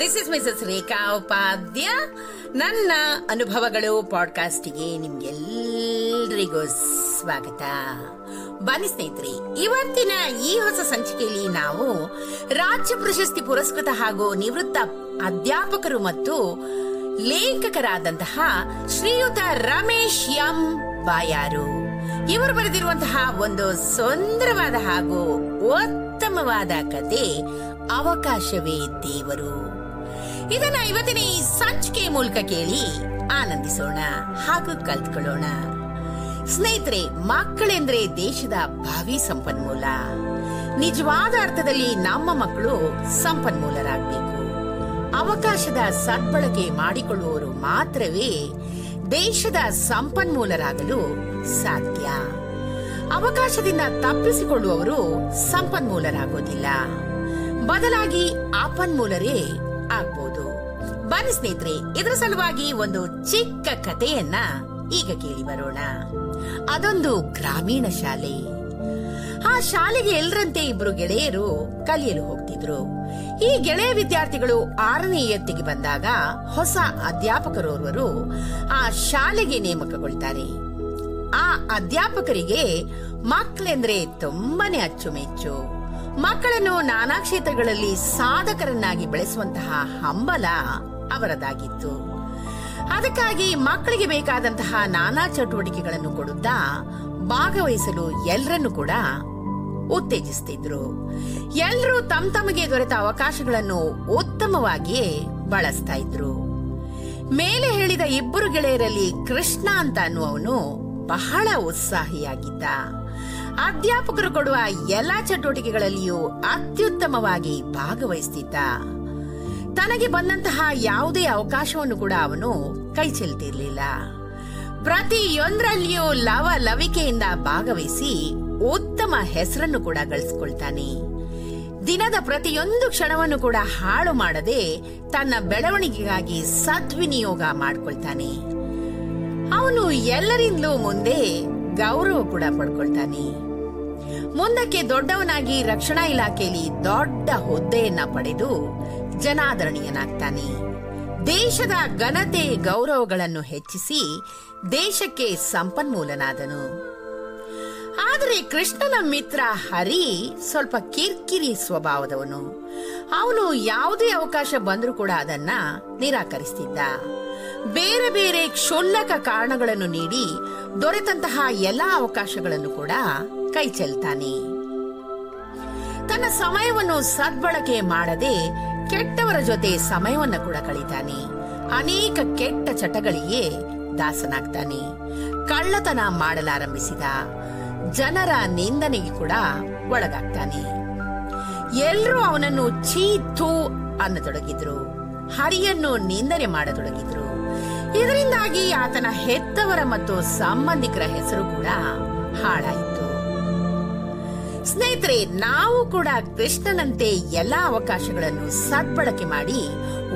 This is Mrs Rekha Upadhya ನನ್ನ ಅನುಭವಗಳು ಪಾಡ್ಕಾಸ್ಟಿಗೆ ನಿಮ್ಗೆಲ್ಲರಿಗೂ ಸ್ವಾಗತ. ಬನ್ನಿ ಸ್ನೇಹಿತರೆ, ಇವತ್ತಿನ ಈ ಹೊಸ ಸಂಚಿಕೆಯಲ್ಲಿ ನಾವು ರಾಜ್ಯ ಪ್ರಶಸ್ತಿ ಪುರಸ್ಕೃತ ಹಾಗೂ ನಿವೃತ್ತ ಅಧ್ಯಾಪಕರು ಮತ್ತು ಲೇಖಕರಾದಂತಹ ಶ್ರೀಯುತ ರಮೇಶ್ ಎಂ ಬಾಯಾರು. ಇವರು ಬರೆದಿರುವಂತಹ ಒಂದು ಸುಂದರವಾದ ಹಾಗೂ ಉತ್ತಮವಾದ ಕತೆ ಅವಕಾಶವೇ ದೇವರು. ಇದನ್ನ ಇವತ್ತಿನ ಈ ಸಂಚಿಕೆ ಮೂಲಕ ಕೇಳಿ ಆನಂದಿಸೋಣ ಹಾಗೂ ಕಲ್ತ್ಕೊಳ್ಳೋಣ. ಸ್ನೇಹಿತರೆ, ಮಕ್ಕಳೆಂದ್ರೆ ದೇಶದ ಭಾವಿ ಸಂಪನ್ಮೂಲ. ನಿಜವಾದ ಅರ್ಥದಲ್ಲಿ ನಮ್ಮ ಮಕ್ಕಳು ಸಂಪನ್ಮೂಲರಾಗಬೇಕು. ಅವಕಾಶದ ಸದ್ಬಳಕೆ ಮಾಡಿಕೊಳ್ಳುವವರು ಮಾತ್ರವೇ ದೇಶದ ಸಂಪನ್ಮೂಲರಾಗಲು ಸಾಧ್ಯ. ಅವಕಾಶದಿಂದ ತಪ್ಪಿಸಿಕೊಳ್ಳುವವರು ಸಂಪನ್ಮೂಲರಾಗೋದಿಲ್ಲ. ಬದಲಾಗಿ ಆಪನ್ಮೂಲರೇ ಆಗ್ಬೋದು. ಬನ್ನಿ ಸ್ನೇಹಿತರೆ, ಇದರ ಸಲುವಾಗಿ ಒಂದು ಚಿಕ್ಕ ಕಥೆಯನ್ನ ಈಗ ಕೇಳಿ ಬರೋಣ. ಅದೊಂದು ಗ್ರಾಮೀಣ ಶಾಲೆ. ಆ ಶಾಲೆಗೆ ಎಲ್ಲರಂತೆ ಇಬ್ರು ಗೆಳೆಯರು ಕಲಿಯಲು ಹೋಗ್ತಿದ್ರು. ಈ ಗೆಳೆಯ ವಿದ್ಯಾರ್ಥಿಗಳು ಆರನೇ ಎತ್ತಿಗೆ ಬಂದಾಗ ಹೊಸ ಅಧ್ಯಾಪಕರೋರ್ವರು ಆ ಶಾಲೆಗೆ ನೇಮಕಗೊಳ್ತಾರೆ. ಆ ಅಧ್ಯಾಪಕರಿಗೆ ಮಕ್ಕಳೆಂದ್ರೆ ತುಂಬಾನೇ ಅಚ್ಚುಮೆಚ್ಚು. ಮಕ್ಕಳನ್ನು ನಾನಾ ಕ್ಷೇತ್ರಗಳಲ್ಲಿ ಸಾಧಕರನ್ನಾಗಿ ಬೆಳೆಸುವಂತಹ ಹಂಬಲ ಅವರದಾಗಿತ್ತು. ಅದಕ್ಕಾಗಿ ಮಕ್ಕಳಿಗೆ ಬೇಕಾದಂತಹ ನಾನಾ ಚಟುವಟಿಕೆಗಳನ್ನು ಕೊಡುತ್ತಾ ಭಾಗವಹಿಸಲು ಎಲ್ಲರನ್ನು ಕೂಡ ಉತ್ತೇಜಿಸ್ತಿದ್ರು. ಎಲ್ಲರೂ ತಮ್ಮ ತಮಗೆ ದೊರೆತ ಅವಕಾಶಗಳನ್ನು ಉತ್ತಮವಾಗಿಯೇ ಬಳಸ್ತಾ ಇದ್ರು. ಮೇಲೆ ಹೇಳಿದ ಇಬ್ಬರು ಗೆಳೆಯರಲ್ಲಿ ಕೃಷ್ಣ ಅಂತ ಅನ್ನುವವನು ಬಹಳ ಉತ್ಸಾಹಿಯಾಗಿದ್ದ. ಅಧ್ಯಾಪಕರು ಕೊಡುವ ಎಲ್ಲಾ ಚಟುವಟಿಕೆಗಳಲ್ಲಿಯೂ ಅತ್ಯುತ್ತಮವಾಗಿ ಭಾಗವಹಿಸ್ತಿದ್ದ. ತನಗೆ ಬಂದಂತಹ ಯಾವುದೇ ಅವಕಾಶವನ್ನು ಕೂಡ ಅವನು ಕೈ ಚೆಲ್ತಿರ್ಲಿಲ್ಲ. ಪ್ರತಿಯೊಂದರಲ್ಲಿಯೂ ಲವ ಲವಿಕೆಯಿಂದ ಭಾಗವಹಿಸಿ ಉತ್ತಮ ಹೆಸರನ್ನು ಕೂಡ ಗಳಿಸ್ಕೊಳ್ತಾನೆ. ದಿನದ ಪ್ರತಿಯೊಂದು ಕ್ಷಣವನ್ನು ಕೂಡ ಹಾಳು ಮಾಡದೆ ತನ್ನ ಬೆಳವಣಿಗೆಗಾಗಿ ಸದ್ವಿನಿಯೋಗ ಮಾಡ್ಕೊಳ್ತಾನೆ. ಅವನು ಎಲ್ಲರಿಂದಲೂ ಮುಂದೆ ಗೌರವ ಕೂಡ ಪಡ್ಕೊಳ್ತಾನೆ. ಮುಂದಕ್ಕೆ ದೊಡ್ಡವನಾಗಿ ರಕ್ಷಣಾ ಇಲಾಖೆಯಲ್ಲಿ ದೊಡ್ಡ ಹುದ್ದೆಯನ್ನ ಪಡೆದು ಜನಾದರಣೀಯನಾಗ್ತಾನೆ. ದೇಶದ ಘನತೆ ಗೌರವಗಳನ್ನು ಹೆಚ್ಚಿಸಿ ದೇಶಕ್ಕೆ ಸಂಪನ್ಮೂಲನಾದನು. ಆದರೆ ಕೃಷ್ಣನ ಮಿತ್ರ ಹರಿ ಸ್ವಲ್ಪ ಕಿರ್ಕಿರಿ ಸ್ವಭಾವದವನು. ಅವನು ಯಾವುದೇ ಅವಕಾಶ ಬಂದರೂ ಕೂಡ ಅದನ್ನ ನಿರಾಕರಿಸ್ತಿದ್ದ. ಬೇರೆ ಬೇರೆ ಕ್ಷುಲ್ಲಕ ಕಾರಣಗಳನ್ನು ನೀಡಿ ದೊರೆತಂತಹ ಎಲ್ಲಾ ಅವಕಾಶಗಳನ್ನು ಕೂಡ ಕೈ ಚೆಲ್ತಾನೆ. ತನ್ನ ಸಮಯವನ್ನು ಸದ್ಬಳಕೆ ಮಾಡದೆ ಕೆಟ್ಟವರ ಜೊತೆ ಸಮಯವನ್ನ ಕೂಡ ಕಳೀತಾನೆ. ಅನೇಕ ಕೆಟ್ಟ ಚಟಗಳಿಗೆ ದಾಸನಾಗ್ತಾನೆ. ಕಳ್ಳತನ ಮಾಡಲಾರಂಭಿಸಿದ ಜನರ ನಿಂದನೆಗೆ ಕೂಡ ಒಳಗಾಗ್ತಾನೆ. ಎಲ್ಲರೂ ಅವನನ್ನು ಚೀತು ಅನ್ನತೊಡಗಿದ್ರು. ಹರಿಯನ್ನು ನಿಂದನೆ ಮಾಡತೊಡಗಿದ್ರು. ಇದರಿಂದಾಗಿ ಆತನ ಹೆತ್ತವರ ಮತ್ತು ಸಂಬಂಧಿಕರ ಹೆಸರು ಕೂಡ ಹಾಳಾಯಿತು. ಸ್ನೇಹಿತರೆ, ನಾವು ಕೂಡ ಕೃಷ್ಣನಂತೆ ಎಲ್ಲಾ ಅವಕಾಶಗಳನ್ನು ಸದ್ಬಳಕೆ ಮಾಡಿ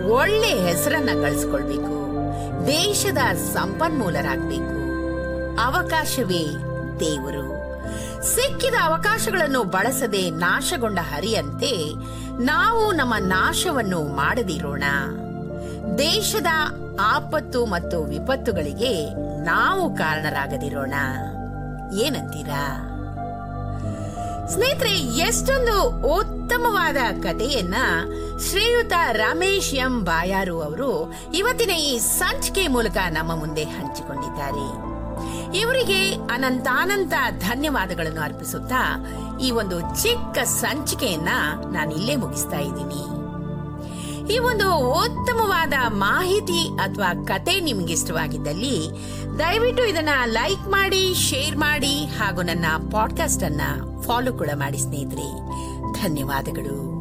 ಒಳ್ಳೆ ಹೆಸರನ್ನ ಗಳಿಸ್ಕೊಳ್ಬೇಕು ದೇಶದ ಸಂಪನ್ಮೂಲರಾಗಬೇಕು. ಅವಕಾಶವೇ ದೇವರು. ಸಿಕ್ಕಿದ ಅವಕಾಶಗಳನ್ನು ಬಳಸದೆ ನಾಶಗೊಂಡ ಹರಿಯಂತೆ ನಾವು ನಮ್ಮ ನಾಶವನ್ನು ಮಾಡದಿರೋಣ. ದೇಶದ ಆಪತ್ತು ಮತ್ತು ವಿಪತ್ತುಗಳಿಗೆ ನಾವು ಕಾರಣರಾಗದಿರೋಣ. ಏನಂತೀರಾ? ಸ್ನೇಹಿತರೆ, ಎಷ್ಟೊಂದು ಉತ್ತಮವಾದ ಕಥೆಯನ್ನ ಶ್ರೀಯುತ ರಮೇಶ್ ಎಂ ಬಾಯಾರು ಅವರು ಇವತ್ತಿನ ಈ ಸಂಚಿಕೆ ಮೂಲಕ ನಮ್ಮ ಮುಂದೆ ಹಂಚಿಕೊಂಡಿದ್ದಾರೆ. ಇವರಿಗೆ ಅನಂತಾನಂತ ಧನ್ಯವಾದಗಳನ್ನು ಅರ್ಪಿಸುತ್ತಾ ಈ ಒಂದು ಚಿಕ್ಕ ಸಂಚಿಕೆಯನ್ನ ನಾನು ಇಲ್ಲೇ ಮುಗಿಸ್ತಾ ಇದ್ದೀನಿ. ಈ ಒಂದು ಉತ್ತಮವಾದ ಮಾಹಿತಿ ಅಥವಾ ಕತೆ ನಿಮ್ಗೆ ಇಷ್ಟವಾಗಿದ್ದಲ್ಲಿ ದಯವಿಟ್ಟು ಇದನ್ನ ಲೈಕ್ ಮಾಡಿ, ಶೇರ್ ಮಾಡಿ ಹಾಗೂ ನನ್ನ ಪಾಡ್ಕಾಸ್ಟ್ ಅನ್ನ ಫಾಲೋ ಕೂಡ ಮಾಡಿ ಸ್ನೇಹಿತರೆ. ಧನ್ಯವಾದಗಳು.